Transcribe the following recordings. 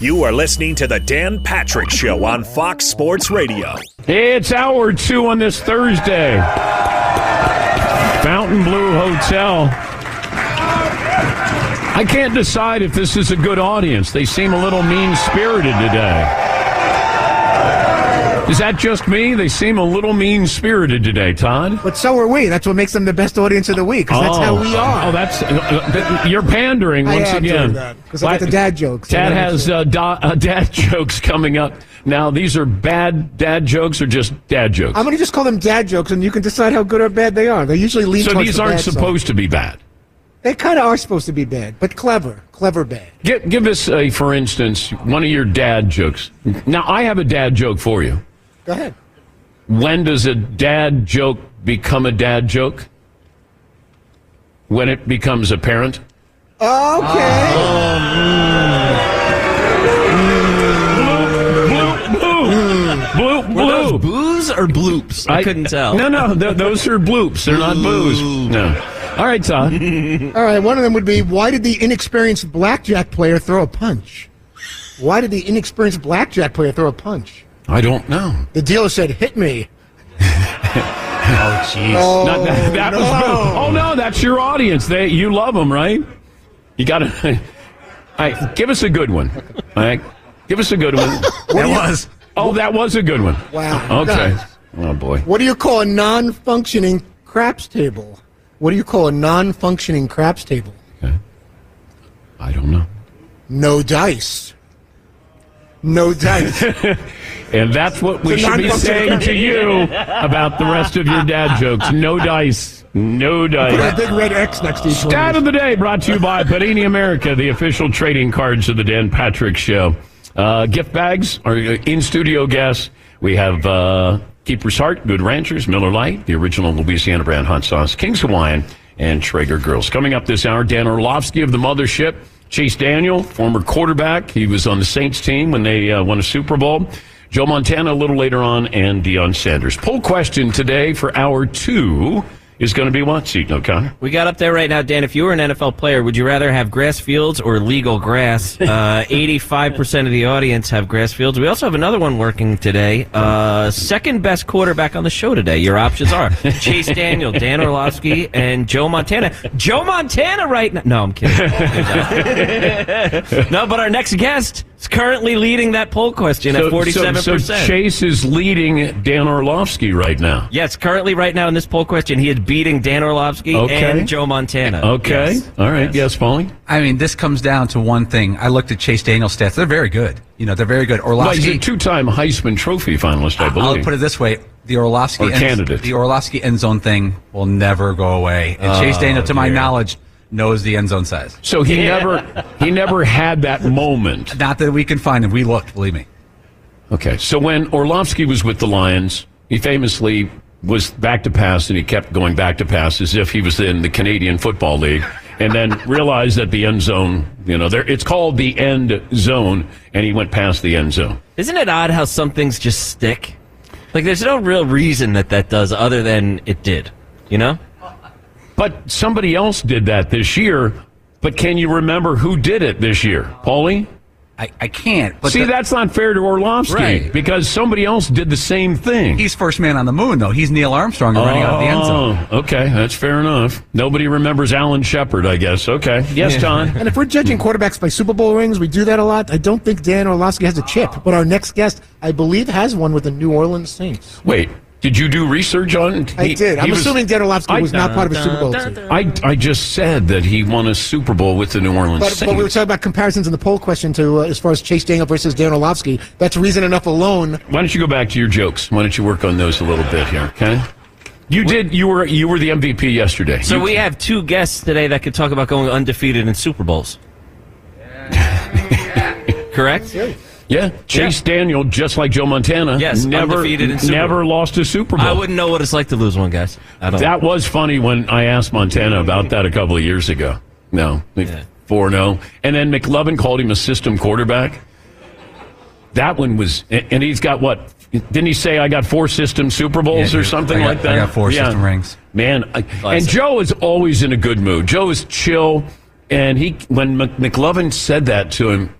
You are listening to the Dan Patrick Show on Fox Sports Radio. It's hour two on this Thursday. Fontainebleau Hotel. I can't decide if this is a good audience. They seem a little mean spirited today. Is that just me? They seem a little mean spirited today, Todd. But so are we. That's what makes them the best audience of the week. Because that's how we are. Oh, that's uh, you're pandering I once again. Because I got the dad jokes. Dad has uh, da- uh, dad jokes coming up. Now, these are bad dad jokes or just dad jokes? I'm going to just call them dad jokes, and you can decide how good or bad they are. They usually lean so these the aren't bad side. supposed to be bad. They kind of are supposed to be bad, but clever, clever bad. Give, give us, a, for instance, one of your dad jokes. Now, I have a dad joke for you. Go ahead. When does a dad joke become a dad joke? When it becomes apparent? Okay. Oh, bloop, Were those bloop. booze or bloops? I, couldn't tell. No, no, th- those are bloops. They're not booze. No. All right, Todd. All right, one of them would be why did the inexperienced blackjack player throw a punch? Why did the inexperienced blackjack player throw a punch? I don't know. The dealer said, hit me. Oh, jeez. Oh, Not that, that was no. oh no, that's your audience. They you love them, right? You got to. Right, give us a good one. All right, give us a good one. That was. Oh, that was a good one. Wow. Okay. Oh boy. What do you call a non-functioning craps table? What do you call a non-functioning craps table? I don't know. No dice. No dice. And that's what we should be saying to you about the rest of your dad jokes. No dice. No dice. Put a big red X next to each one. Stat of the day brought to you by Panini America, the official trading cards of the Dan Patrick Show. Uh, gift bags are in studio guests. We have uh, Keeper's Heart, Good Ranchers, Miller Lite, the original Louisiana brand hot sauce, King's Hawaiian, and Traeger Grills. Coming up this hour, Dan Orlovsky of the Mothership, Chase Daniel, former quarterback. He was on the Saints team when they uh, won a Super Bowl. Joe Montana a little later on, and Deion Sanders. Poll question today for hour two is going to be what, Seton O'Connor? We got up there right now, Dan. If you were an NFL player, would you rather have grass fields or legal grass? Uh, 85% of the audience have grass fields. We also have another one working today. Uh, second best quarterback on the show today. Your options are Chase Daniel, Dan Orlovsky, and Joe Montana. Joe Montana right now. No, I'm kidding. no, but our next guest is currently leading that poll question at 47%. So, so Chase is leading Dan Orlovsky right now. Yes, currently, right now in this poll question, he is beating Dan Orlovsky Okay. and Joe Montana. Okay. Yes. All right. Yes, Paulie? I mean, this comes down to one thing. I looked at Chase Daniel's stats. They're very good. You know, they're very good. Well, he's a two-time Heisman Trophy finalist, I believe. I'll put it this way: the Orlovsky Or end, candidate. the Orlovsky end zone thing will never go away. And Chase Oh, Daniel, to my knowledge, knows the end zone size. So he never he never had that moment. Not that we can find him. We looked, believe me. Okay. So when Orlovsky was with the Lions, he famously was back to pass and he kept going back to pass as if he was in the Canadian Football League and then realized that the end zone, you know, there it's called the end zone and he went past the end zone. Isn't it odd how some things just stick? Like, there's no real reason that that does other than it did. You know? But somebody else did that this year But can you remember who did it this year? Paulie? I, I can't. But See, the- that's not fair to Orlovsky Right. because somebody else did the same thing. he's first man on the moon, though. He's Neil Armstrong running out of the end zone. Oh, okay, that's fair enough. Nobody remembers Alan Shepard, I guess. Okay, yes, Don. And if we're judging quarterbacks by Super Bowl rings, we do that a lot. I don't think Dan Orlovsky has a chip, but our next guest, I believe, has one with the New Orleans Saints. Wait, did you do research on? I did. I'm was- assuming Dan Orlovsky I- was not part of a Super Bowl team. I, I just said that he won a Super Bowl with the New Orleans But, Saints. but we were talking about comparisons in the poll question to uh, as far as Chase Daniel versus Dan Orlovsky. That's reason enough alone. Why don't you go back to your jokes? Why don't you work on those a little bit here? Okay. You did. You were you were the MVP yesterday. So You- we have two guests today that could talk about going undefeated in Super Bowls. Correct? Yeah, Chase Daniel, just like Joe Montana, Yes, never undefeated in Super never lost a Super Bowl. I wouldn't know what it's like to lose one, guys. I don't. That was funny when I asked Montana about that a couple of years ago. No, Yeah. four no, oh. and then McLovin called him a system quarterback. That one was, and he's got what? Didn't he say I got four system Super Bowls Yeah, or something got- like that? I got four system rings. Man, I, and Joe is always in a good mood. Joe is chill, and he when Mc- McLovin said that to him,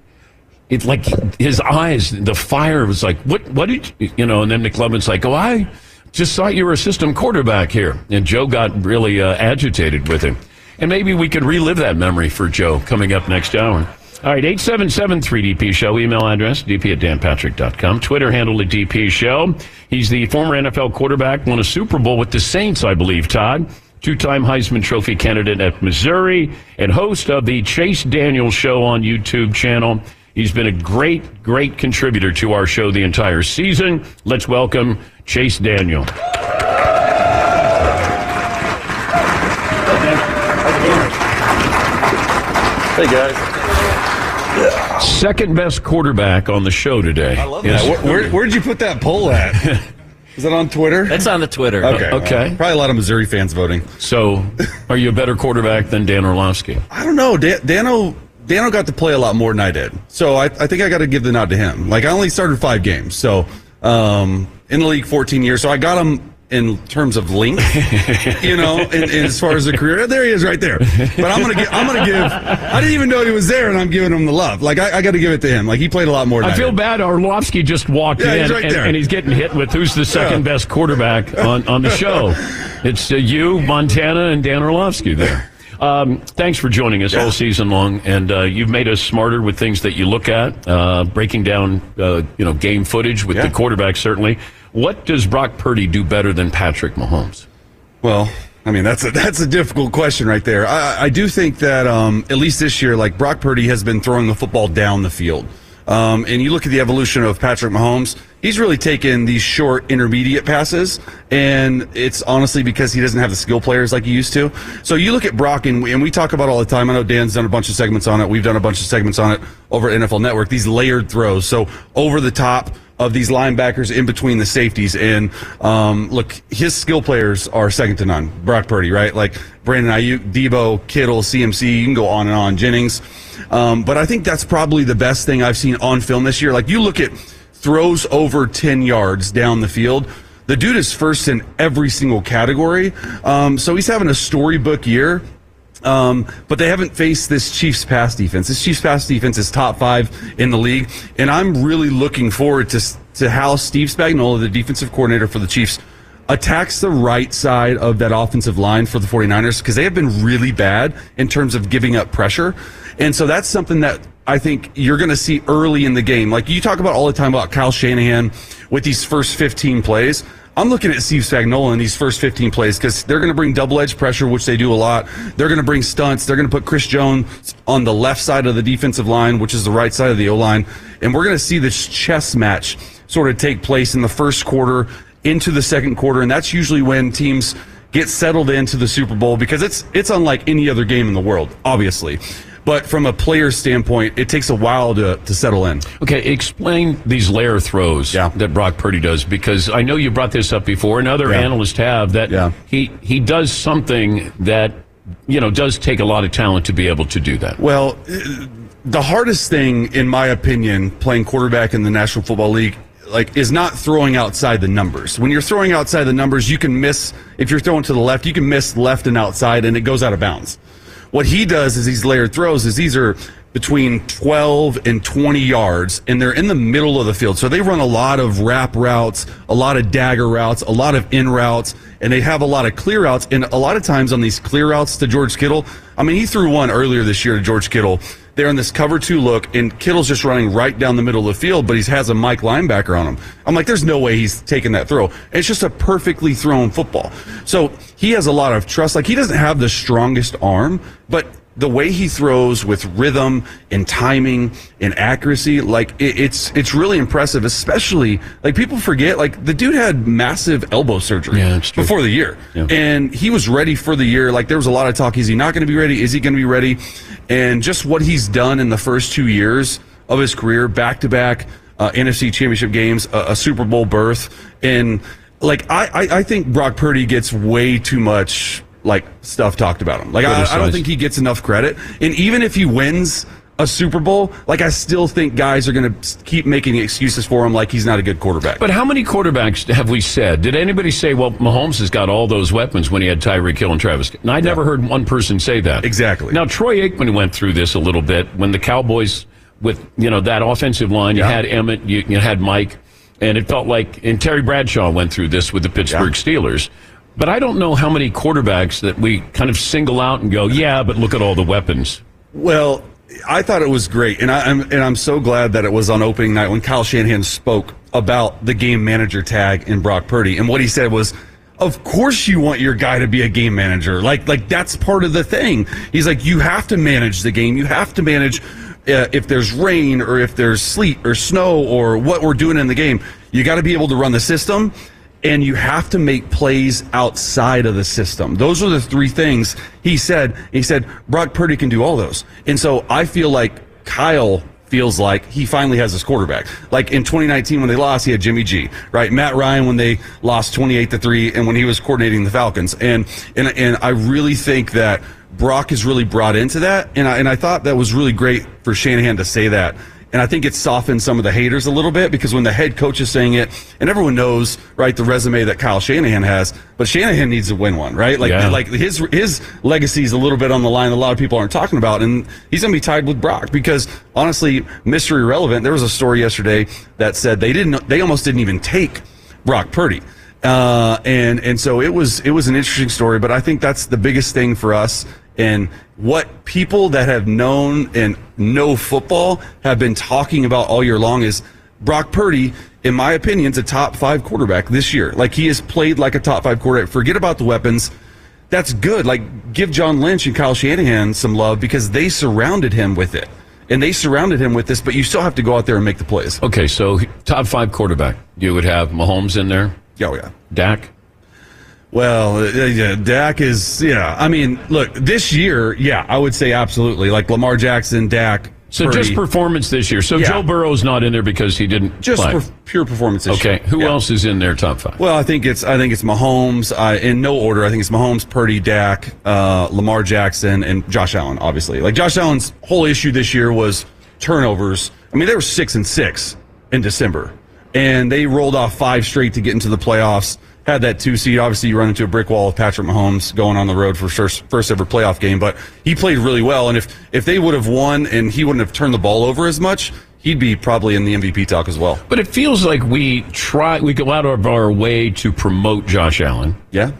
it like his eyes, the fire was like, what? What did you, you know? And then McLovin's like, oh, I just thought you were a system quarterback here, and Joe got really uh, agitated with him. And maybe we could relive that memory for Joe coming up next hour. All right, 877-3DP Show. Email address, dp at danpatrick.com. Twitter handle at DP Show. He's the former NFL quarterback, won a Super Bowl with the Saints, I believe, Todd. Two-time Heisman Trophy candidate at Missouri and host of the Chase Daniels Show on YouTube channel. He's been a great, great contributor to our show the entire season. Let's welcome Chase Daniel. Hey guys. Second best quarterback on the show today. I love Yeah, where, where, where did you put that poll at? Is that on Twitter? That's on the Twitter. Okay. Okay. well, probably a lot of Missouri fans voting. So, are you a better quarterback than Dan Orlovsky? I don't know. Dan, Dano Dano got to play a lot more than I did, so I, I think I got to give the nod to him. Like I only started five games, so um, in the league 14 years, so I got him in terms of length, you know, in, in as far as a career. There he is, right there. But I'm gonna give. I'm gonna give. I didn't even know he was there, and I'm giving him the love. Like I, I got to give it to him. Like he played a lot more. Than I I, feel did. bad. Orlovsky just walked Yeah, in, he's right and, there. and he's getting hit with who's the second Yeah. best quarterback on, on the show. It's uh, you, Montana, and Dan Orlovsky there. Um, thanks for joining us all season long, and uh, you've made us smarter with things that you look at, uh, breaking down, uh, you know, game footage with Yeah. the quarterback. Certainly, what does Brock Purdy do better than Patrick Mahomes? Well, I mean that's a that's a difficult question right there. I, I do think that um, at least this year, like Brock Purdy has been throwing the football down the field, um, and you look at the evolution of Patrick Mahomes. He's really taken these short, intermediate passes, and it's honestly because he doesn't have the skill players like he used to. So you look at Brock, and we, and we talk about all the time. I know Dan's done a bunch of segments on it. We've done a bunch of segments on it over at NFL Network. These layered throws, so over the top of these linebackers in between the safeties. And um, look, his skill players are second to none. Brock Purdy, right? Like Brandon Aiyuk, Deebo, Kittle, CMC. You can go on and on. Jennings. Um, but I think that's probably the best thing I've seen on film this year. Like you look at throws over 10 yards down the field. The dude is first in every single category. Um, so he's having a storybook year. Um, but they haven't faced this Chiefs pass defense. This Chiefs pass defense is top five in the league, and I'm really looking forward to to how Steve Spagnuolo, the defensive coordinator for the Chiefs, attacks the right side of that offensive line for the 49ers because they have been really bad in terms of giving up pressure. And so that's something that I think you're going to see early in the game. Like you talk about all the time about Kyle Shanahan with these first 15 plays. I'm looking at Steve Spagnuolo in these first 15 plays because they're going to bring double edge pressure, which they do a lot. They're going to bring stunts. They're going to put Chris Jones on the left side of the defensive line, which is the right side of the O line. And we're going to see this chess match sort of take place in the first quarter into the second quarter. And that's usually when teams get settled into the Super Bowl because it's, it's unlike any other game in the world, obviously. But from a player standpoint, it takes a while to, to settle in. Okay, explain these layer throws Yeah. that Brock Purdy does because I know you brought this up before, and other Yeah. analysts have that Yeah. he he does something that you know does take a lot of talent to be able to do that. Well, the hardest thing, in my opinion, playing quarterback in the National Football League, like, is not throwing outside the numbers. When you're throwing outside the numbers, you can miss. If you're throwing to the left, you can miss left and outside, and it goes out of bounds. What he does is these layered throws is these are between 12 and 20 yards and they're in the middle of the field. So they run a lot of wrap routes, a lot of dagger routes, a lot of in routes, and they have a lot of clear routes. And a lot of times on these clear routes to George Kittle, I mean, he threw one earlier this year to George Kittle. They're in this cover two look, and Kittle's just running right down the middle of the field, but he has a Mike linebacker on him. I'm like, there's no way he's taking that throw. It's just a perfectly thrown football. So he has a lot of trust. Like, he doesn't have the strongest arm, but the way he throws with rhythm and timing and accuracy, like it, it's it's really impressive. Especially like people forget, like the dude had massive elbow surgery Yeah, before the year, Yeah. and he was ready for the year. Like there was a lot of talk: is he not going to be ready? Is he going to be ready? And just what he's done in the first two years of his career, back to back uh, NFC Championship games, a, a Super Bowl berth, and like I, I I think Brock Purdy gets way too much like stuff talked about him. Like I, I don't think he gets enough credit. And even if he wins a Super Bowl, like I still think guys are going to keep making excuses for him, like he's not a good quarterback. But how many quarterbacks have we said? Did anybody say, well, Mahomes has got all those weapons when he had Tyreek Hill and Travis? And I never heard one person say that. Exactly. Now, Troy Aikman went through this a little bit when the Cowboys, with, you know, that offensive line, you had Emmitt, you, you had Mike, and it felt like, and Terry Bradshaw went through this with the Pittsburgh Steelers. But I don't know how many quarterbacks that we kind of single out and go, yeah, but look at all the weapons. Well, I thought it was great, and I, I'm and I'm so glad that it was on opening night when Kyle Shanahan spoke about the game manager tag in Brock Purdy, and what he said was. Of course you want your guy to be a game manager. Like like that's part of the thing. He's like you have to manage the game. You have to manage uh, if there's rain or if there's sleet or snow or what we're doing in the game. You got to be able to run the system and you have to make plays outside of the system. Those are the three things he said. He said Brock Purdy can do all those. And so I feel like Kyle feels like he finally has his quarterback. Like in 2019 when they lost, he had Jimmy G, right? Matt Ryan when they lost 28 to 3 and when he was coordinating the Falcons. And and and I really think that Brock is really brought into that and I and I thought that was really great for Shanahan to say that. And I think it softened some of the haters a little bit because when the head coach is saying it, and everyone knows, right, the resume that Kyle Shanahan has, but Shanahan needs to win one, right? Like, Yeah. like his his legacy is a little bit on the line. A lot of people aren't talking about, and he's going to be tied with Brock because honestly, Mr. Irrelevant. There was a story yesterday that said they didn't, they almost didn't even take Brock Purdy. Uh, and and so it was it was an interesting story, but I think that's the biggest thing for us and what people that have known and know football have been talking about all year long is Brock Purdy, in my opinion, is a top five quarterback this year. Like he has played like a top five quarterback. Forget about the weapons. That's good. Like give John Lynch and Kyle Shanahan some love because they surrounded him with it. And they surrounded him with this, but you still have to go out there and make the plays. Okay, so top five quarterback. You would have Mahomes in there, Yeah, oh, yeah. Dak. Well, uh, yeah, Dak is, yeah. I mean, look, this year, yeah, I would say absolutely. Like Lamar Jackson, Dak. So Purdy. just performance this year. So Yeah. Joe Burrow's not in there because he didn't just play. per- pure performance this okay, year. who Yeah. else is in their top five? Well, I think it's I think it's Mahomes uh, in no order. I think it's Mahomes, Purdy, Dak, uh, Lamar Jackson, and Josh Allen. Obviously, like Josh Allen's whole issue this year was turnovers. I mean, they were six and six in December, and they rolled off five straight to get into the playoffs. Had that two seed. Obviously, you run into a brick wall with Patrick Mahomes going on the road for first first ever playoff game, but he played really well. And if if they would have won and he wouldn't have turned the ball over as much, he'd be probably in the MVP talk as well. But it feels like we try, we go out of our way to promote Josh Allen, Yeah.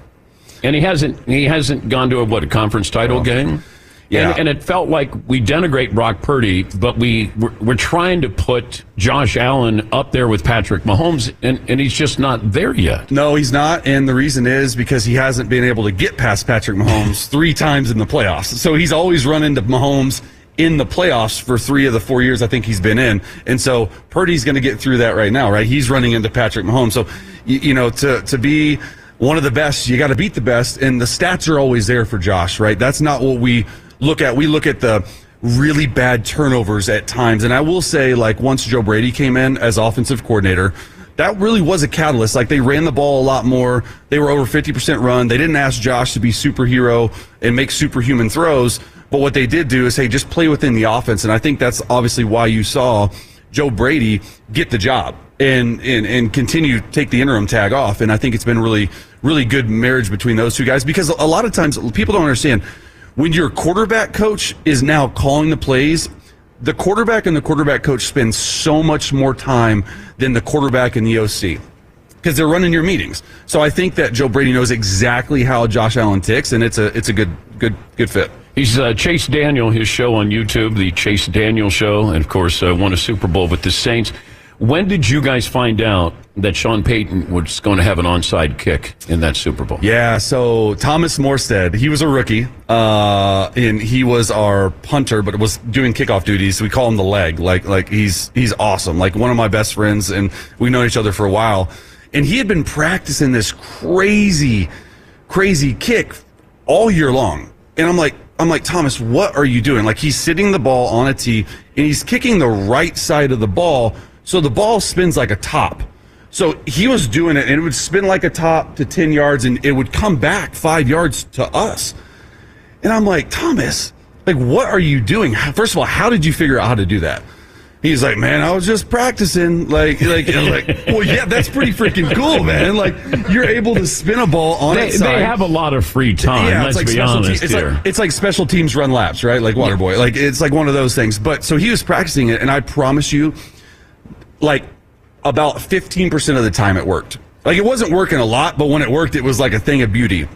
and he hasn't. He hasn't gone to a what a conference title game. Yeah. And, and it felt like we denigrate Brock Purdy, but we we're, we're trying to put Josh Allen up there with Patrick Mahomes, and, and he's just not there yet. No, he's not, and the reason is because he hasn't been able to get past Patrick Mahomes three times in the playoffs. So he's always run into Mahomes in the playoffs for three of the four years I think he's been in, and so Purdy's going to get through that right now, right? He's running into Patrick Mahomes, so you, you know to to be one of the best, you got to beat the best, and the stats are always there for Josh, right? That's not what we look at. We look at the really bad turnovers at times, and I will say, like once Joe Brady came in as offensive coordinator that really was a catalyst. Like they ran the ball a lot more. They were over 50% run. They didn't ask Josh to be superhero and make superhuman throws. But what they did do is, hey, just play within the offense. And I think that's obviously why you saw Joe Brady get the job and, and, and continue to take the interim tag off. And I think it's been really, really good marriage between those two guys because a lot of times people don't understand when your quarterback coach is now calling the plays, the quarterback and the quarterback coach spend so much more time than the quarterback and the OC because they're running your meetings. So I think that Joe Brady knows exactly how Josh Allen ticks, and it's a it's a good good good fit. He's uh, Chase Daniel, his show on YouTube, the Chase Daniel Show, and of course uh, won a Super Bowl with the Saints. When did you guys find out that Sean Payton was going to have an onside kick in that Super Bowl? Yeah, so Thomas Morstead, he was a rookie, uh, and he was our punter, but was doing kickoff duties. We call him the leg. Like, like he's he's awesome. Like one of my best friends, and we've known each other for a while. And he had been practicing this crazy, crazy kick all year long. And I'm like, I'm like, Thomas, what are you doing? Like he's sitting the ball on a tee and he's kicking the right side of the ball, so the ball spins like a top. So he was doing it, and it would spin like a top to 10 yards, and it would come back five yards to us. And I'm like, Thomas, like, what are you doing? First of all, how did you figure out how to do that? He's like, man, I was just practicing. Like, like, like, well, yeah, that's pretty freaking cool, man. Like, you're able to spin a ball on They, its they have a lot of free time. Yeah, let's like be honest te- it's here. Like, it's like special teams run laps, right? Like Waterboy. Like it's like one of those things. But so he was practicing it, and I promise you, like about 15% of the time it worked. Like it wasn't working a lot, but when it worked, it was like a thing of beauty.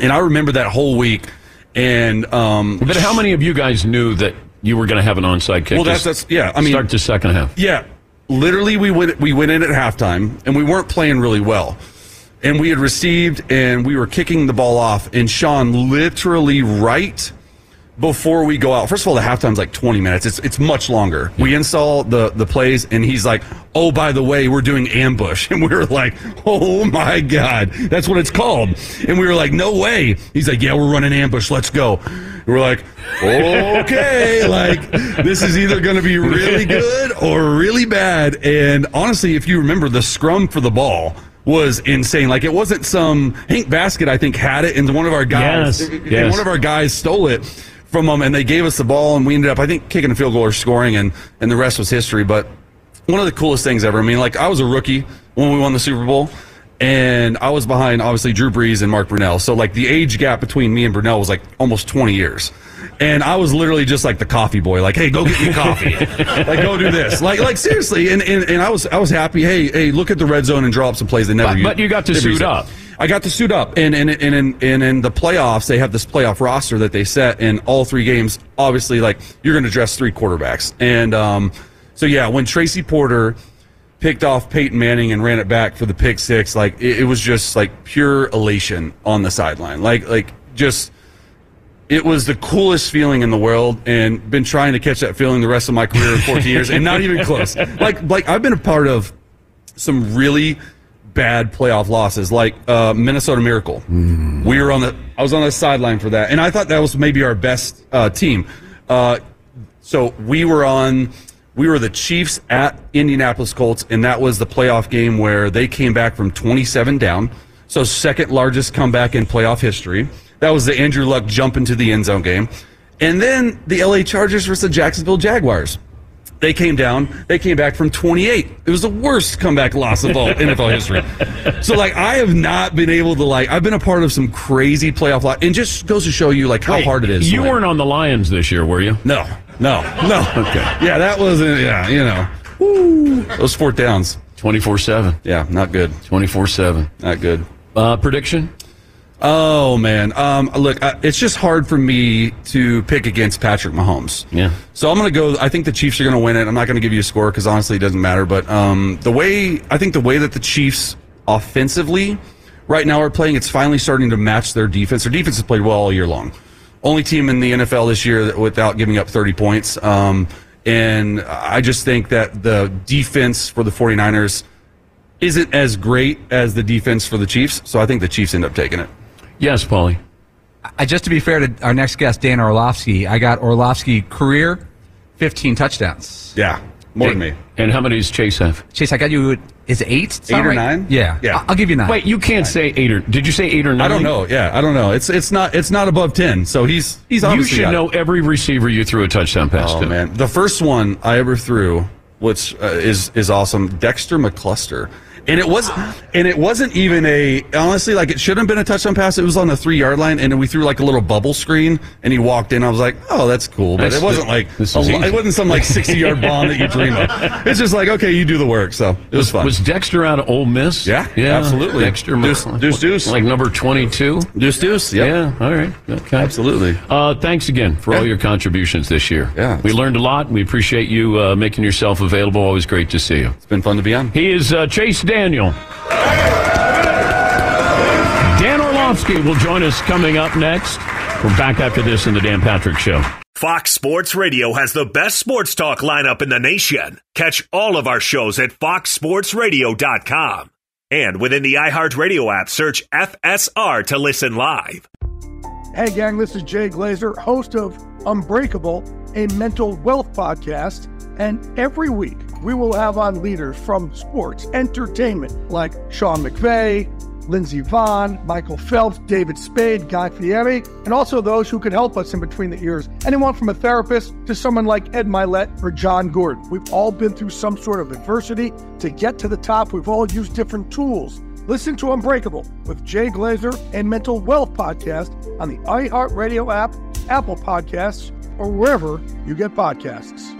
And I remember that whole week. And um, but how many of you guys knew that you were going to have an onside kick? Well, that's- that's- yeah, I mean- start the second half. Yeah, literally, we went we went in at halftime, and we weren't playing really well, and we had received, and we were kicking the ball off, and Sean literally right before we go out. First of all, the halftime's like twenty minutes. It's it's much longer. We install the the plays, and he's like, "Oh, by the way, we're doing ambush," and we were like, "Oh my god, that's what it's called," and we were like, "No way." He's like, "Yeah, we're running ambush. Let's go." And we're like, okay, like this is either going to be really good or really bad. And honestly, if you remember, the scrum for the ball was insane. Like it wasn't some Hank Baskett. I think had it, and one of our guys, Yes, yes. one of our guys stole it from them, and they gave us the ball, and we ended up, I think, kicking a field goal or scoring, and and the rest was history. But one of the coolest things ever. I mean, like I was a rookie when we won the Super Bowl. And I was behind, obviously, Drew Brees and Mark Brunell. So, like, the age gap between me and Brunell was like almost 20 years. And I was literally just like the coffee boy, like, hey, go get me coffee. like, go do this. Like, like seriously. And, and, and I was I was happy. Hey, hey, look at the red zone and draw up some plays they never But- used. but you got to suit up. I got to suit up, and and and in and in the playoffs, they have this playoff roster that they set in all three games. Obviously, like you're going to dress three quarterbacks, and um, so yeah, when Tracy Porter picked off Peyton Manning and ran it back for the pick six, like it, it was just like pure elation on the sideline, like like just. It was the coolest feeling in the world, and been trying to catch that feeling the rest of my career in 14 years, and not even close. Like, like I've been a part of some really bad playoff losses, like uh, Minnesota Miracle. We were on the, I was on the sideline for that, and I thought that was maybe our best uh, team. Uh, so we were on, we were the Chiefs at Indianapolis Colts, and that was the playoff game where they came back from 27 down. So second largest comeback in playoff history. That was the Andrew Luck jump into the end zone game. And then the LA Chargers versus the Jacksonville Jaguars. They came down. They came back from 28. It was the worst comeback loss of all NFL history. So, like, I have not been able to like. I've been a part of some crazy playoff lot, and just goes to show you like how Wait, hard it is. You weren't on the Lions this year, were you? No, no, no. Okay. Yeah, that wasn't. Yeah, you know, Woo. those fourth downs. 24 7. Yeah, not good. 24 7. Not good. Uh, prediction? Oh man, um, look, I, it's just hard for me to pick against Patrick Mahomes. Yeah. So I'm going to go. I think the Chiefs are going to win it. I'm not going to give you a score because honestly, it doesn't matter. But um, the way I think the way that the Chiefs offensively right now are playing, it's finally starting to match their defense. Their defense has played well all year long. Only team in the NFL this year that- without giving up 30 points. Um, and I just think that the defense for the 49ers isn't as great as the defense for the Chiefs. So I think the Chiefs end up taking it. Yes, Paulie. I, just to be fair to our next guest, Dan Orlovsky, I got Orlovsky career 15 touchdowns. Yeah, more than me. And how many does Chase have? Chase, I got you. Is it eight? Is Eight or right? nine? Yeah. Yeah. I'll, I'll give you nine. Wait, you can't say eight or. Did you say eight or nine? I don't know. Yeah, I don't know. It's it's not it's not above ten. So he's he's You should got it. know every receiver you threw a touchdown pass Oh to. man, the first one I ever threw, which uh, is is awesome, Dexter McCluster, and it was, and it wasn't even a honestly like it shouldn't have been a touchdown pass. It was on the three yard line, and we threw like a little bubble screen, and he walked in. I was like, oh, that's cool, but it wasn't like this a is lo- easy. it wasn't some like sixty yard bomb that you dream of. It's just like okay, you do the work, so it was fun. Was Dexter out of Ole Miss? Yeah, yeah, absolutely. Dexter, Deuce- Deuce, Deuce. like number twenty-two. Deuce Deuce. Yep. Yeah. All right. Okay. Absolutely. Uh, thanks again for all your contributions this year. Yeah. We learned a lot. We appreciate you uh, making yourself available. Always great to see you. It's been fun to be on. He is uh, Chase Daniel. Dan Orlovsky will join us coming up next. We're back after this in the Dan Patrick Show. Fox Sports Radio has the best sports talk lineup in the nation. Catch all of our shows at foxsportsradio.com. And within the iHeartRadio app, search FSR to listen live. Hey, gang, this is Jay Glazer, host of Unbreakable, a mental wealth podcast. And every week, we will have on leaders from sports, entertainment, like Sean McVay, Lindsey Vonn, Michael Phelps, David Spade, Guy Fieri, and also those who can help us in between the ears. Anyone from a therapist to someone like Ed Mylett or Jon Gordon. We've all been through some sort of adversity. To get to the top, we've all used different tools. Listen to Unbreakable with Jay Glazer and Mental Wealth Podcast on the iHeartRadio app, Apple Podcasts, or wherever you get podcasts.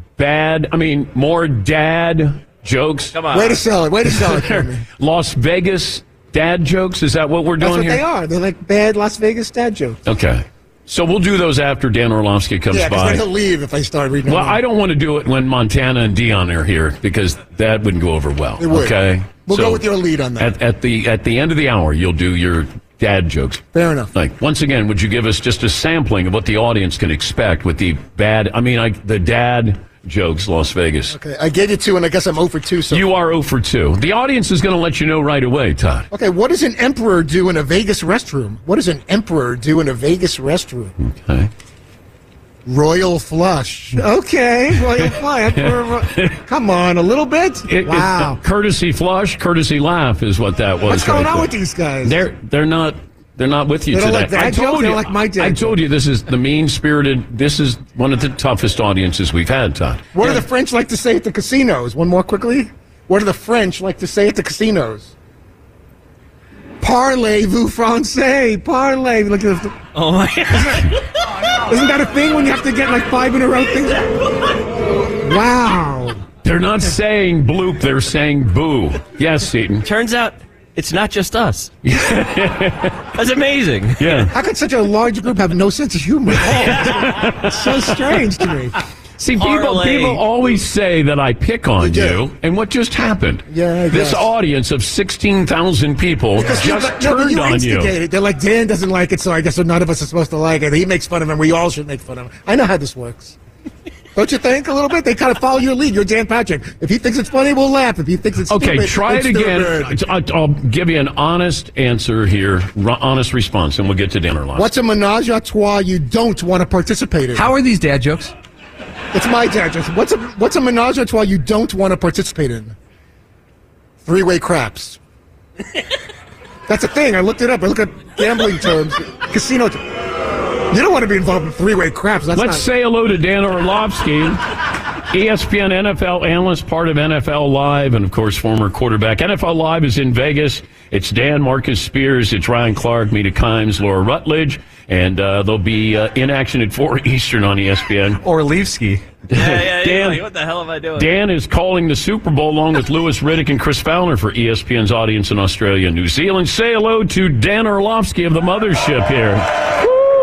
bad, I mean, more dad jokes. Come on. Way to sell it. Way to sell it for me. Las Vegas dad jokes. Is that what we're That's doing what here? they are. They're like bad Las Vegas dad jokes. Okay. So we'll do those after Dan Orlovsky comes Yeah, because by. then he'll leave if I start reading. Well, them. I don't want to do it when Montana and Deion are here because that wouldn't go over well. It would. Okay. We'll go with your lead on that. At, at the at the end of the hour, you'll do your dad jokes. Fair enough. Like once again, would you give us just a sampling of what the audience can expect with the bad? I mean, like the dad jokes, Las Vegas. Okay, I gave you two, and I guess I'm 0 for 2. So You are 0 for 2. The audience is going to let you know right away, Todd. Okay, what does an emperor do in a Vegas restroom? What does an emperor do in a Vegas restroom? Okay. Royal flush. Okay, royal flush. Come on, a little bit. It- it- wow. courtesy flush, courtesy laugh is what that was. What's going right on there. with these guys? They're they're not they're not with you They today. like that I told They you. like my dad I told you this is the mean spirited. This is one of the toughest audiences we've had, Todd. What do the French like to say at the casinos? One more quickly. What do the French like to say at the casinos? Parlez-vous français? Parlez. Look at the, Oh my God! Isn't that a thing when you have to get like five in a row things? Wow. They're not saying bloop. They're saying boo. Yes, Seton. Turns out it's not just us. That's amazing. Yeah. How could such a large group have no sense of humor? it's so strange to me. See, people, Parlay. people always say that I pick on do. you, and what just happened? Yeah, I This guess. audience of 16,000 people Because just you- no, but turned you on you. instigated. They're like, Dan doesn't like it, so I guess none of us are supposed to like it. He makes fun of him. We all should make fun of him. I know how this works. Don't you think a little bit? They kind of follow your lead. You're Dan Patrick. If he thinks it's funny, we'll laugh. If he thinks it's Okay, stupid, try it again. stupid. I'll uh, I'll give you an honest answer here, honest response, and we'll get to dinner lunch. What's a menage a trois you don't want to participate in? How are these dad jokes? It's my dad. jokes. what's a what's a menage a trois you don't want to participate in? Three way craps. That's a thing. I looked it up. I look at gambling terms, casino. T- you don't want to be involved in three way craps. That's Let's not. say hello to Dan Orlovsky, ESPN NFL analyst, part of NFL Live, and of course, former quarterback. NFL Live is in Vegas. It's Dan, Marcus Spears, it's Ryan Clark, Mina Kimes, Laura Rutledge, and uh, they'll be uh, in action at 4 Eastern on ESPN. Orlevsky. Yeah, yeah, yeah. Dan- Like, what the hell am I doing? Dan is calling the Super Bowl along with Louis Riddick and Chris Fowler for ESPN's audience in Australia and New Zealand. Say hello to Dan Orlovsky of the Mothership here.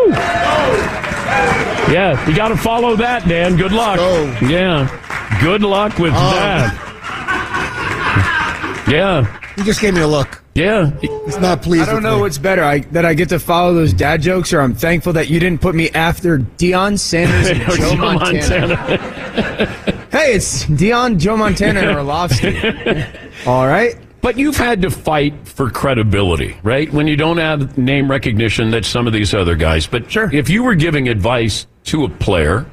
Woo! Yeah, you got to follow that, Dan. Good luck. Yeah, good luck with um. that. Yeah, You just gave me a look. yeah. He's not pleased. I don't with know me. what's better, I, that I get to follow those dad jokes, or I'm thankful that you didn't put me after Deion Sanders and Joe, Joe Montana. hey, it's Deion, Joe Montana, and Orlovsky. All right. But you've had to fight for credibility, right? When you don't have name recognition that some of these other guys. But sure. if you were giving advice to a player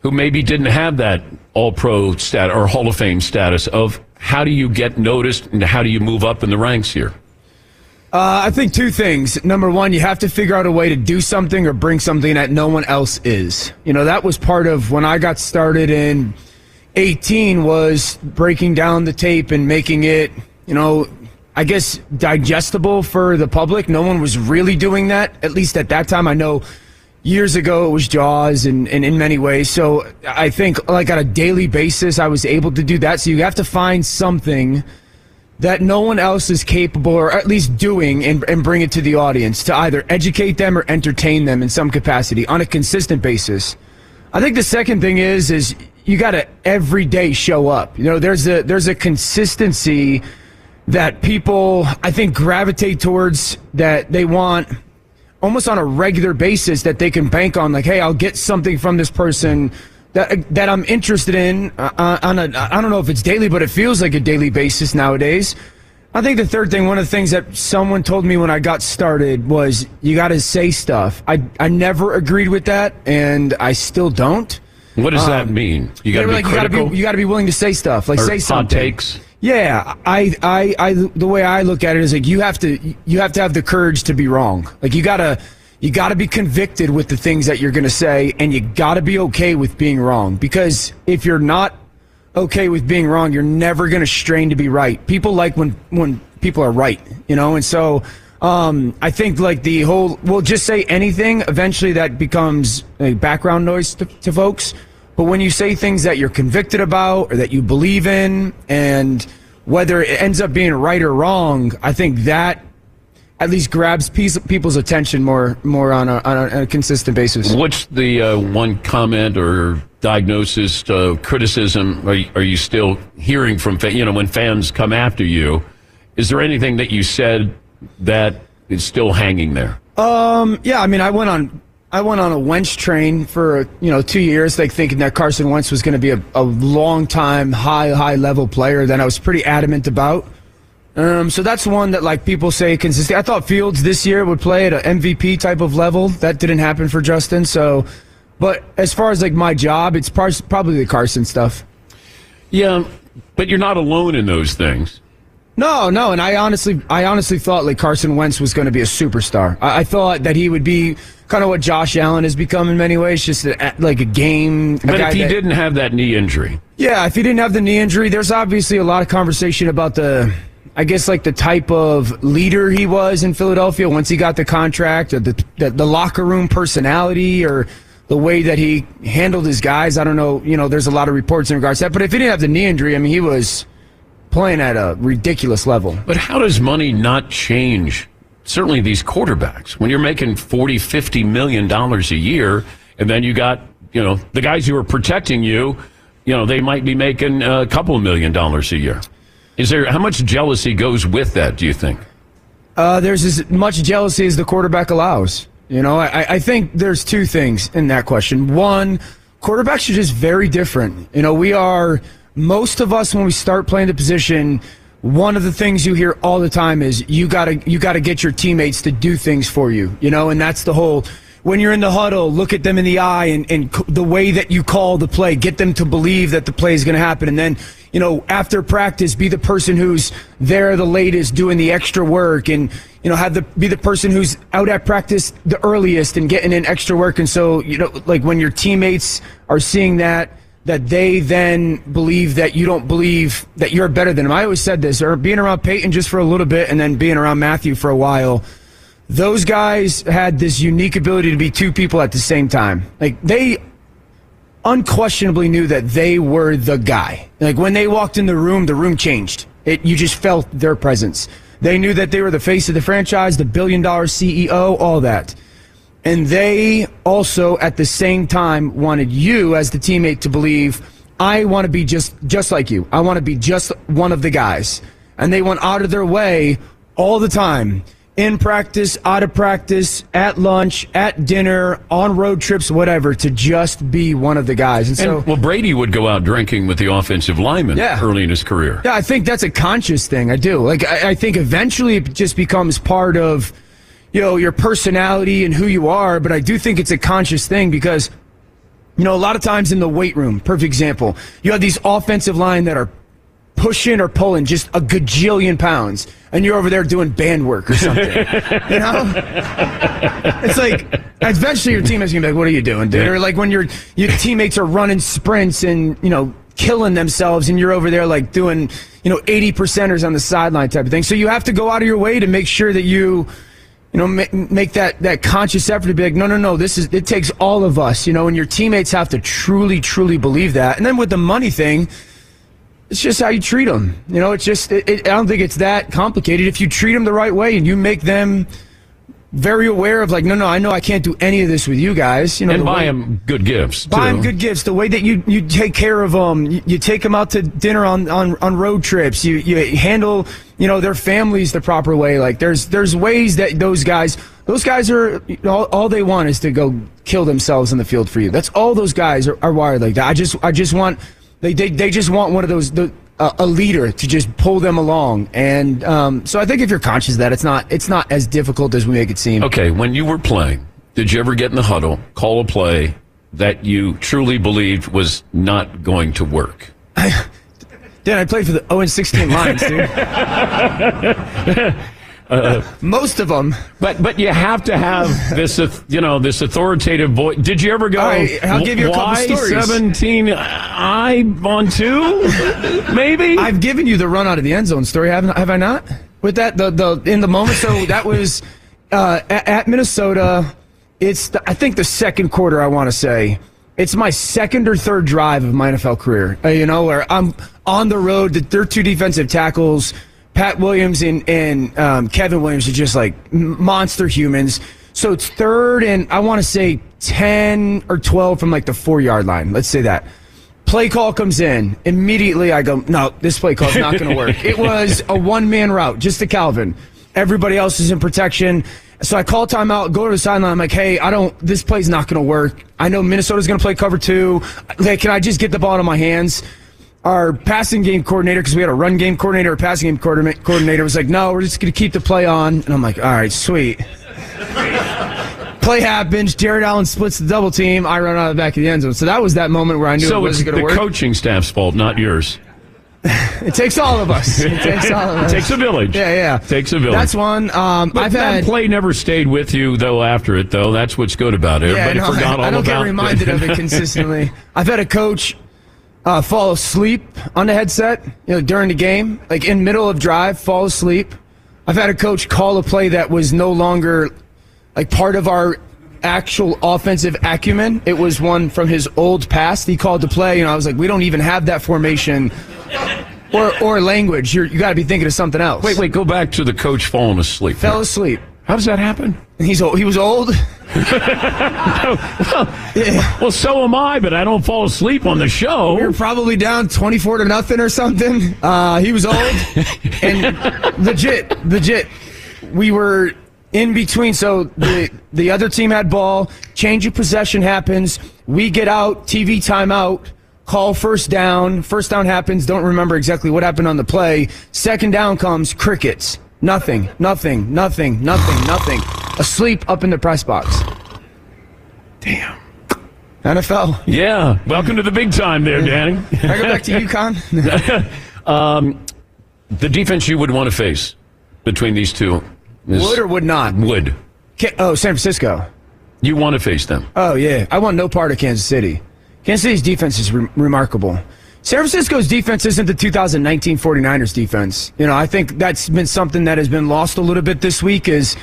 who maybe didn't have that all pro stat or Hall of Fame status of how do you get noticed and how do you move up in the ranks here? Uh, I think two things. Number one, you have to figure out a way to do something or bring something that no one else is. You know, that was part of when I got started in 18 was breaking down the tape and making it, you know, I guess digestible for the public. No one was really doing that, at least at that time. I know years ago it was Jaws and, and in many ways. So I think like on a daily basis, I was able to do that. So you have to find something that no one else is capable or at least doing and, and bring it to the audience to either educate them or entertain them in some capacity on a consistent basis. I think the second thing is is you got to every day show up. You know, there's a there's a consistency that people I think gravitate towards that they want almost on a regular basis that they can bank on like hey, I'll get something from this person that that I'm interested in uh, on a I don't know if it's daily but it feels like a daily basis nowadays. I think the third thing, one of the things that someone told me when I got started was you got to say stuff. I I never agreed with that, and I still don't. What does that Um, mean? You got to be like, critical. you got to be willing to say stuff, like say hot something. takes? Yeah, I, I, I, the way I look at it is like you have to, you have to have the courage to be wrong. Like you gotta, you gotta be convicted with the things that you're gonna say, and you gotta be okay with being wrong. Because if you're not okay with being wrong, you're never gonna strain to be right. People like when when people are right, you know, and so. Um, I think like the whole, we'll just say anything. Eventually, that becomes a background noise to, to folks. But when you say things that you're convicted about or that you believe in, and whether it ends up being right or wrong, I think that at least grabs piece, people's attention more more on a, on a, on a consistent basis. What's the uh, one comment or diagnosis, uh, criticism are you, are you still hearing from, fa- you know, when fans come after you? Is there anything that you said that is still hanging there? Um, yeah, I mean, I went on. I went on a Wentz train for you know two years, like thinking that Carson Wentz was going to be a, a long time, high high level player that I was pretty adamant about. Um, so that's one that like people say consistent. I thought Fields this year would play at an MVP type of level. That didn't happen for Justin. So, but as far as like my job, it's par- probably the Carson stuff. Yeah, but you're not alone in those things. No, no, and I honestly, I honestly thought like Carson Wentz was going to be a superstar. I, I thought that he would be kind of what Josh Allen has become in many ways, just a, like a game. But guy if he that- didn't have that knee injury, yeah, if he didn't have the knee injury, there's obviously a lot of conversation about the, I guess like the type of leader he was in Philadelphia once he got the contract, or the the, the locker room personality, or the way that he handled his guys. I don't know. You know, there's a lot of reports in regards to that. But if he didn't have the knee injury, I mean, he was playing at a ridiculous level. But how does money not change? Certainly these quarterbacks. When you're making 40, 50 million dollars a year, and then you got, you know, the guys who are protecting you, you know, they might be making a couple million dollars a year. Is there how much jealousy goes with that, do you think? Uh, there's as much jealousy as the quarterback allows. You know, I, I think there's two things in that question. One, quarterbacks are just very different. You know, we are, most of us, when we start playing the position, one of the things you hear all the time is you gotta, you gotta get your teammates to do things for you, you know, and that's the whole, when you're in the huddle, look at them in the eye and, and the way that you call the play, get them to believe that the play is going to happen. And then, you know, after practice, be the person who's there the latest doing the extra work and, you know, have the, be the person who's out at practice the earliest and getting in extra work. And so, you know, like when your teammates are seeing that, that they then believe that you don't believe that you're better than them. I always said this, or being around Peyton just for a little bit and then being around Matthew for a while those guys had this unique ability to be two people at the same time. Like they unquestionably knew that they were the guy. Like when they walked in the room, the room changed. It you just felt their presence. They knew that they were the face of the franchise, the billion dollar CEO, all that. And they also at the same time wanted you as the teammate to believe I want to be just just like you. I want to be just one of the guys. And they went out of their way all the time in practice, out of practice, at lunch, at dinner, on road trips, whatever, to just be one of the guys. And so, And, well, Brady would go out drinking with the offensive lineman Yeah. early in his career. yeah, I think that's a conscious thing. I do. Like, I, I think eventually it just becomes part of, you know, your personality and who you are. But I do think it's a conscious thing because, you know, a lot of times in the weight room, perfect example, you have these offensive line that are pushing or pulling just a gajillion pounds, and you're over there doing band work or something. you know, it's like eventually your teammates gonna be like, "What are you doing, dude?" Or like when your your teammates are running sprints and you know killing themselves, and you're over there like doing you know 80 percenters on the sideline type of thing. So you have to go out of your way to make sure that you. You know, make, make that, that conscious effort to be like, no, no, no. This is it takes all of us. You know, and your teammates have to truly, truly believe that. And then with the money thing, it's just how you treat them. You know, it's just, it, it, I don't think it's that complicated. If you treat them the right way and you make them very aware of, like, no, no, I know I can't do any of this with you guys. You know, and buy way- him good gifts. Buy too. them good gifts. The way that you, you take care of um, them, you, you take them out to dinner on, on, on road trips. You you handle you know their families the proper way. Like there's there's ways that those guys those guys are you know, all, all they want is to go kill themselves in the field for you. That's all those guys are, are wired like that. I just I just want they they, they just want one of those the, uh, a leader to just pull them along. And um, so I think if you're conscious of that, it's not it's not as difficult as we make it seem. Okay, when you were playing, did you ever get in the huddle, call a play that you truly believed was not going to work? Dan, I played for the 0 16 Lions, dude. Most of them. But but you have to have this, uh, you know, this authoritative voice. Did you ever go? Right, I'll give you a couple "Why stories." Seventeen, I on two, maybe. I've given you the run out of the end zone story, haven't have I not? With that, the the in the moment. So that was uh, at, at Minnesota. It's the, I think the second quarter. I want to say it's my second or third drive of my NFL career. Uh, you know, where I'm on the road. The, their two defensive tackles, Pat Williams and and um, Kevin Williams, are just like monster humans. So it's third and I want to say ten or twelve from like the four yard line. Let's say that. Play call comes in. Immediately I go, no, this play call's not going to work. It was a one man route, just to Calvin. Everybody else is in protection. So I call timeout, go to the sideline. I'm like, hey, I don't, this play's not going to work. I know Minnesota's going to play cover two. Like, can I just get the ball in my hands? Our passing game coordinator, because we had a run game coordinator, a passing game coordinator, was like, no, we're just going to keep the play on. And I'm like, all right, sweet. play happens. Jared Allen splits the double team. I run out of the back of the end zone. So that was that moment where I knew so it the going to work. the coaching staff's fault, not yours. It takes all of us. It takes all of us. Takes a village. Yeah, yeah. Takes a village. That's one. Um, But I've that had. play never stayed with you though. After it though, that's what's good about it. Yeah, Everybody no, forgot I, all I don't about get reminded of it consistently. I've had a coach uh, fall asleep on the headset, you know, during the game, like in middle of drive, fall asleep. I've had a coach call a play that was no longer like part of our actual offensive acumen. It was one from his old past. He called the play, and I was like, we don't even have that formation or or language. You're, you got to be thinking of something else. Wait, wait, go back to the coach falling asleep. Fell asleep. How does that happen? He's old. He was old. Well, so am I, but I don't fall asleep on the show. We were probably down 24 to nothing or something. Uh, he was old. and legit, legit, we were in between. So the, the other team had ball, change of possession happens. We get out, TV timeout, call first down. First down happens. Don't remember exactly what happened on the play. Second down comes, crickets. Nothing, nothing, nothing, nothing, nothing. Asleep up in the press box. Damn. NFL. Yeah. Welcome to the big time there, Danny. Can I go back to UConn? um, the defense you would want to face between these two is Would or would not? Would. Ca- Oh, San Francisco. You want to face them? Oh yeah, I want no part of Kansas City. Kansas City's defense is re- remarkable. San Francisco's defense isn't the 2019 49ers defense. You know, I think that's been something that has been lost a little bit this week. Is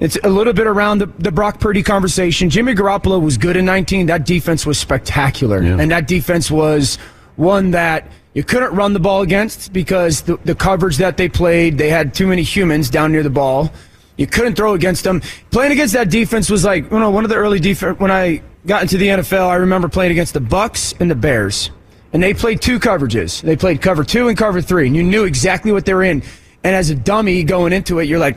it's a little bit around the, the Brock Purdy conversation. Jimmy Garoppolo was good in 19. That defense was spectacular, and that defense was one that you couldn't run the ball against because the, the coverage that they played, they had too many humans down near the ball. You couldn't throw against them. Playing against that defense was like, you know, one of the early defense. When I got into the NFL, I remember playing against the Bucs and the Bears, and they played two coverages. They played cover two and cover three, and you knew exactly what they were in. And as a dummy going into it, you're like,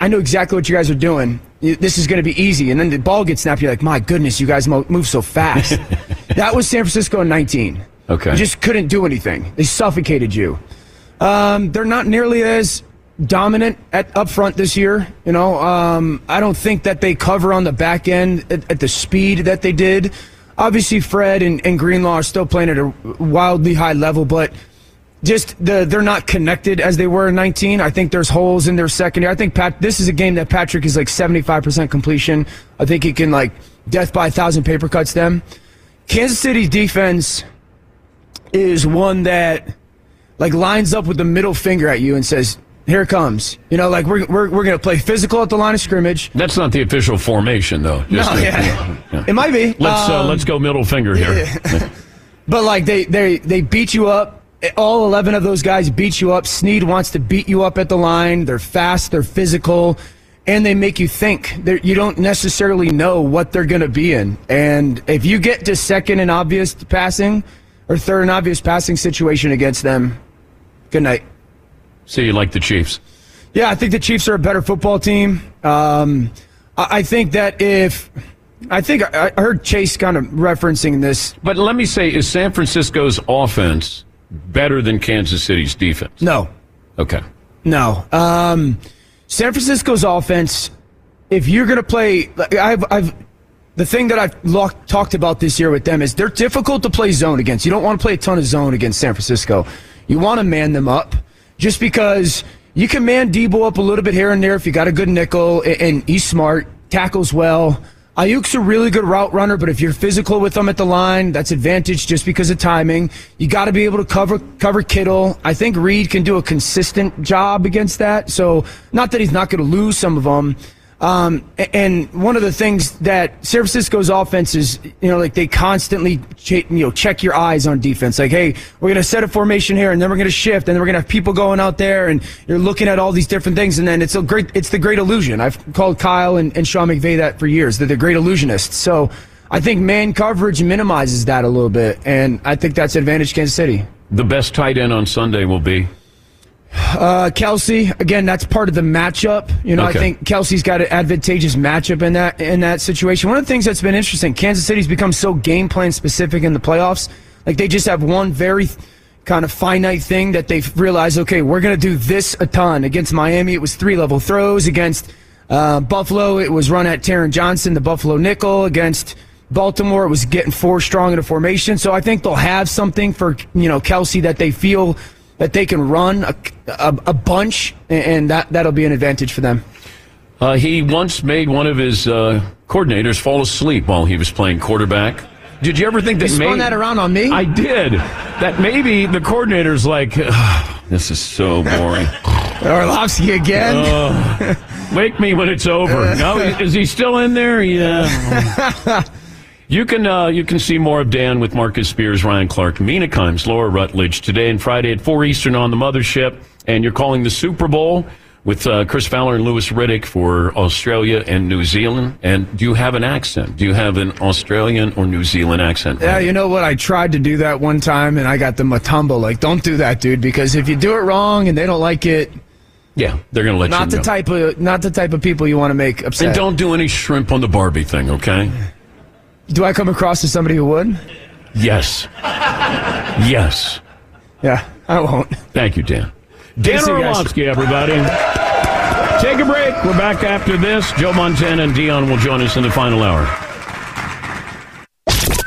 I know exactly what you guys are doing. This is going to be easy. And then the ball gets snapped. You're like, my goodness, you guys move so fast. that was San Francisco in 19. Okay. You just couldn't do anything. They suffocated you. Um, they're not nearly as dominant at up front this year. You know, um, I don't think that they cover on the back end at, at the speed that they did. Obviously, Fred and, and Greenlaw are still playing at a wildly high level, but just the they're not connected as they were in 19. I think there's holes in their secondary. I think Pat, this is a game that Patrick is like 75% completion. I think he can like death by a thousand paper cuts them. Kansas City's defense is one that like lines up with the middle finger at you and says, "Here it comes." You know, like we're we're, we're going to play physical at the line of scrimmage. That's not the official formation, though. No, Just a- yeah. It might be. Let's uh, Um, let's go middle finger here. But like they they they beat you up. All eleven of those guys beat you up. Sneed wants to beat you up at the line. They're fast. They're physical, and they make you think. They're, you don't necessarily know what they're going to be in. And if you get to second and obvious passing, or third and obvious passing situation against them, good night. So you like the Chiefs? Yeah, I think the Chiefs are a better football team. Um, I, think that if I think I, heard Chase kind of referencing this. But let me say, is San Francisco's offense better than Kansas City's defense? No. Okay. No. Um, San Francisco's offense, if you're going to play, I've, I've, the thing that I've lo- talked about this year with them is they're difficult to play zone against. You don't want to play a ton of zone against San Francisco. You want to man them up just because you can man Deebo up a little bit here and there if you got a good nickel and, he's smart, tackles well. Aiyuk's a really good route runner, but if you're physical with him at the line, that's advantage just because of timing. You got to be able to cover cover Kittle. I think Reid can do a consistent job against that. So, not that he's not going to lose some of them. Um, and one of the things that San Francisco's offense is, you know, like they constantly, you know, check your eyes on defense. Like, hey, we're going to set a formation here, and then we're going to shift, and then we're going to have people going out there, and you're looking at all these different things, and then it's a great, it's the great illusion. I've called Kyle and, and Sean McVay that for years. They're the great illusionists. So I think man coverage minimizes that a little bit, and I think that's advantage Kansas City. The best tight end on Sunday will be Uh, Kelce, again, that's part of the matchup. You know, Okay. I think Kelce's got an advantageous matchup in that in that situation. One of the things that's been interesting, Kansas City's become so game plan specific in the playoffs. Like they just have one very kind of finite thing that they've realized. Okay, we're going to do this a ton. Against Miami, it was three level throws. Against uh, Buffalo, it was run at Taron Johnson, the Buffalo nickel. Against Baltimore, it was getting four strong in a formation. So I think they'll have something for you know Kelce that they feel that they can run a, a, a bunch, and that that'll be an advantage for them. Uh, he once made one of his uh, coordinators fall asleep while he was playing quarterback. Did you ever think that You spun that around on me? I did. That maybe the coordinator's like, "Ugh, this is so boring. Orlovsky again. Ugh. wake me when it's over. No, is he still in there? Yeah. You can uh, you can see more of Dan with Marcus Spears, Ryan Clark, Mina Kimes, Laura Rutledge today and Friday at four Eastern on the Mothership, and you're calling the Super Bowl with uh, Chris Fowler and Louis Riddick for Australia and New Zealand. And do you have an accent? Do you have an Australian or New Zealand accent? Yeah, you know what? I tried to do that one time, and I got the Mutombo. Like, don't do that, dude, because if you do it wrong and they don't like it, Yeah, they're going to let not you the know. type of not the type of people you want to make upset. and don't do any shrimp on the Barbie thing, okay? Do I come across as somebody who would? Yes. yes. Yeah, I won't. Thank you, Dan. Dan See. Orlovsky, everybody. Take a break. We're back after this. Joe Montana and Deion will join us in the final hour.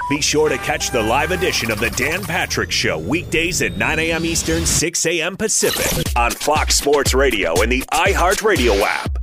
Be sure to catch the live edition of the Dan Patrick Show weekdays at 9 a.m. Eastern, 6 a.m. Pacific on Fox Sports Radio and the iHeartRadio app.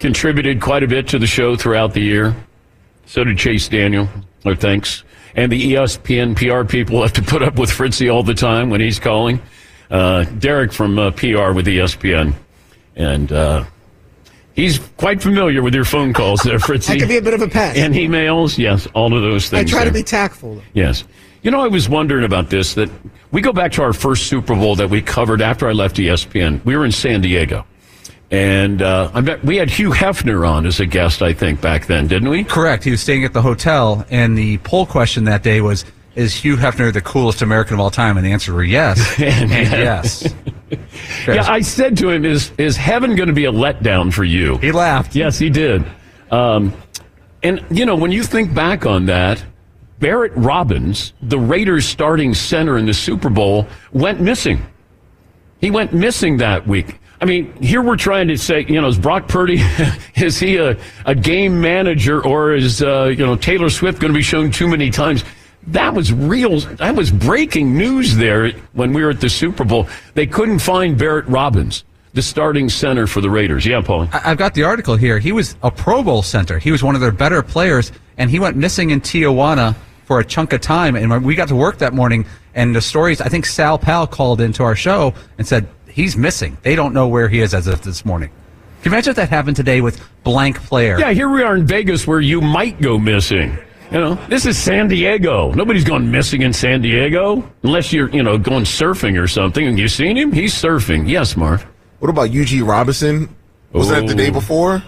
Contributed quite a bit to the show throughout the year. So did Chase Daniel. Our thanks. and the ESPN PR people have to put up with Fritzy all the time when he's calling. Uh, Derek from uh, PR with ESPN, and uh, he's quite familiar with your phone calls there, Fritzy. I can be a bit of a pest. and emails, yes, all of those things. I try to be tactful. Yes. You know, I was wondering about this that we go back to our first Super Bowl that we covered after I left ESPN. We were in San Diego. And uh, I bet we had Hugh Hefner on as a guest, I think, back then, didn't we? Correct. He was staying at the hotel, and the poll question that day was, "Is Hugh Hefner the coolest American of all time?" And the answer were yes, and yes. Yeah, I said to him, "Is is heaven going to be a letdown for you?" He laughed. Yes, he did. Um, and you know, when you think back on that, Barrett Robbins, the Raiders' starting center in the Super Bowl, went missing. He went missing that week. I mean, here we're trying to say, you know, is Brock Purdy, is he a, a game manager or is, uh, you know, Taylor Swift going to be shown too many times? That was real. That was breaking news there when we were at the Super Bowl. They couldn't find Barrett Robbins, the starting center for the Raiders. Yeah, Paul. I've got the article here. He was a Pro Bowl center. He was one of their better players, and he went missing in Tijuana for a chunk of time. And we got to work that morning, and the stories, I think Sal Pal called into our show and said he's missing. They don't know where he is as of this morning. Can you imagine if that happened today with blank player? Yeah, here we are in Vegas where you might go missing. You know, this is San Diego. Nobody's gone missing in San Diego unless you're, you know, going surfing or something. And you seen him? He's surfing. Yes, Marv. What about Eugene Robinson? Was that the day Oh. before?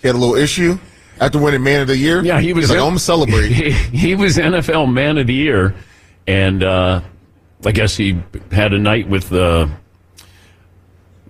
He had a little issue after winning Man of the Year. Yeah, he was. He's like, in- I'm celebrating. He, he was NFL Man of the Year, and uh, I guess he had a night with uh,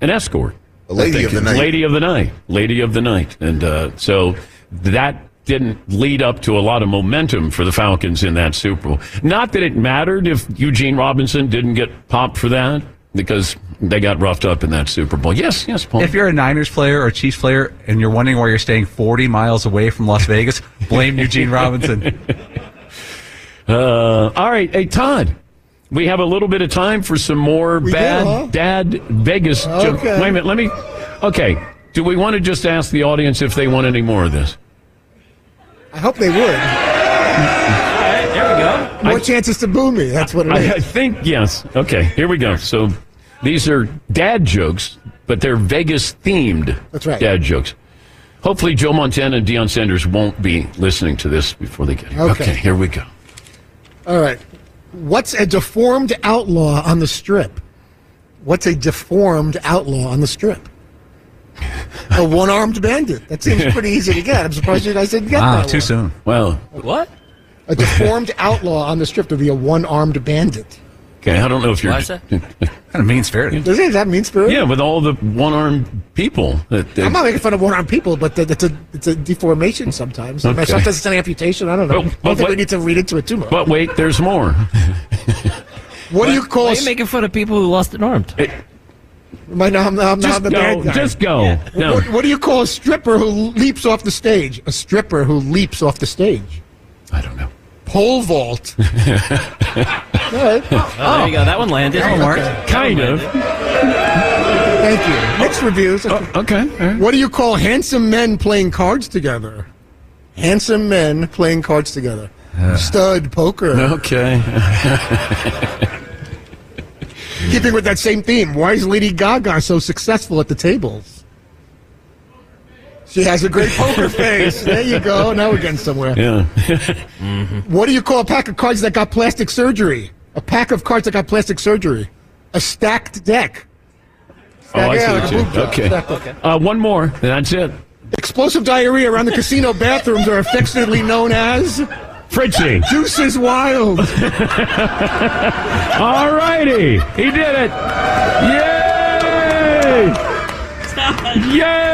an escort. A lady of the night. Lady of the night. Lady of the night. And uh, so that didn't lead up to a lot of momentum for the Falcons in that Super Bowl. Not that it mattered if Eugene Robinson didn't get popped for that, because they got roughed up in that Super Bowl. Yes, yes, Paul. If you're a Niners player or a Chiefs player and you're wondering why you're staying 40 miles away from Las Vegas, blame Eugene Robinson. Uh, all right, hey Todd, we have a little bit of time for some more We do, bad huh? dad Vegas. jo- Okay. Wait a minute, let me. Okay, do we want to just ask the audience if they want any more of this? I hope they would. All right, there we go. More chances to boo me. That's what it I, is. I think yes. Okay, here we go. So these are dad jokes, but they're Vegas themed. That's right. Dad jokes. Hopefully, Joe Montana and Deion Sanders won't be listening to this before they get here. Okay. okay here we go. All right. What's a deformed outlaw on the strip? What's a deformed outlaw on the strip? A one-armed bandit. That seems pretty easy to get. I'm surprised you guys didn't get Ah, that. too one. soon. Well, What? A deformed outlaw on the strip to be a one-armed bandit. Okay. I don't know if you're Why is that? kind of mean spirited. Does it that mean spirit? Yeah, with all the one-armed people. That, that- I'm not making fun of one-armed people, but th- it's a it's a deformation sometimes. I Okay. Sometimes it's an amputation. I don't know. But- I don't think we need to read into it too much. but wait, there's more. what do you call? Why are you making fun of people who lost an arm? Might not, I'm, I'm Just the go. bad guy. Just go. No. What, what do you call a stripper who leaps off the stage? A stripper who leaps off the stage. I don't know. Pole vault. All right. Oh, there you go. That one landed. That one That Kind of. Thank you. Mixed reviews. Oh, okay. all right. What do you call handsome men playing cards together? Handsome men playing cards together. Uh. Stud poker. Okay. Keeping with that same theme, why is Lady Gaga so successful at the tables? She has a great poker face. There you go. Now we're getting somewhere. Yeah. What do you call a pack of cards that got plastic surgery? A pack of cards that got plastic surgery. A stacked deck. Oh, I Yeah, see like what you. boob. Okay. Stacked deck. Uh, one more. That's it. Explosive diarrhea around the casino bathrooms are affectionately known as Fritzy. Juice is Wild. All righty. He did it. Yay! Yay!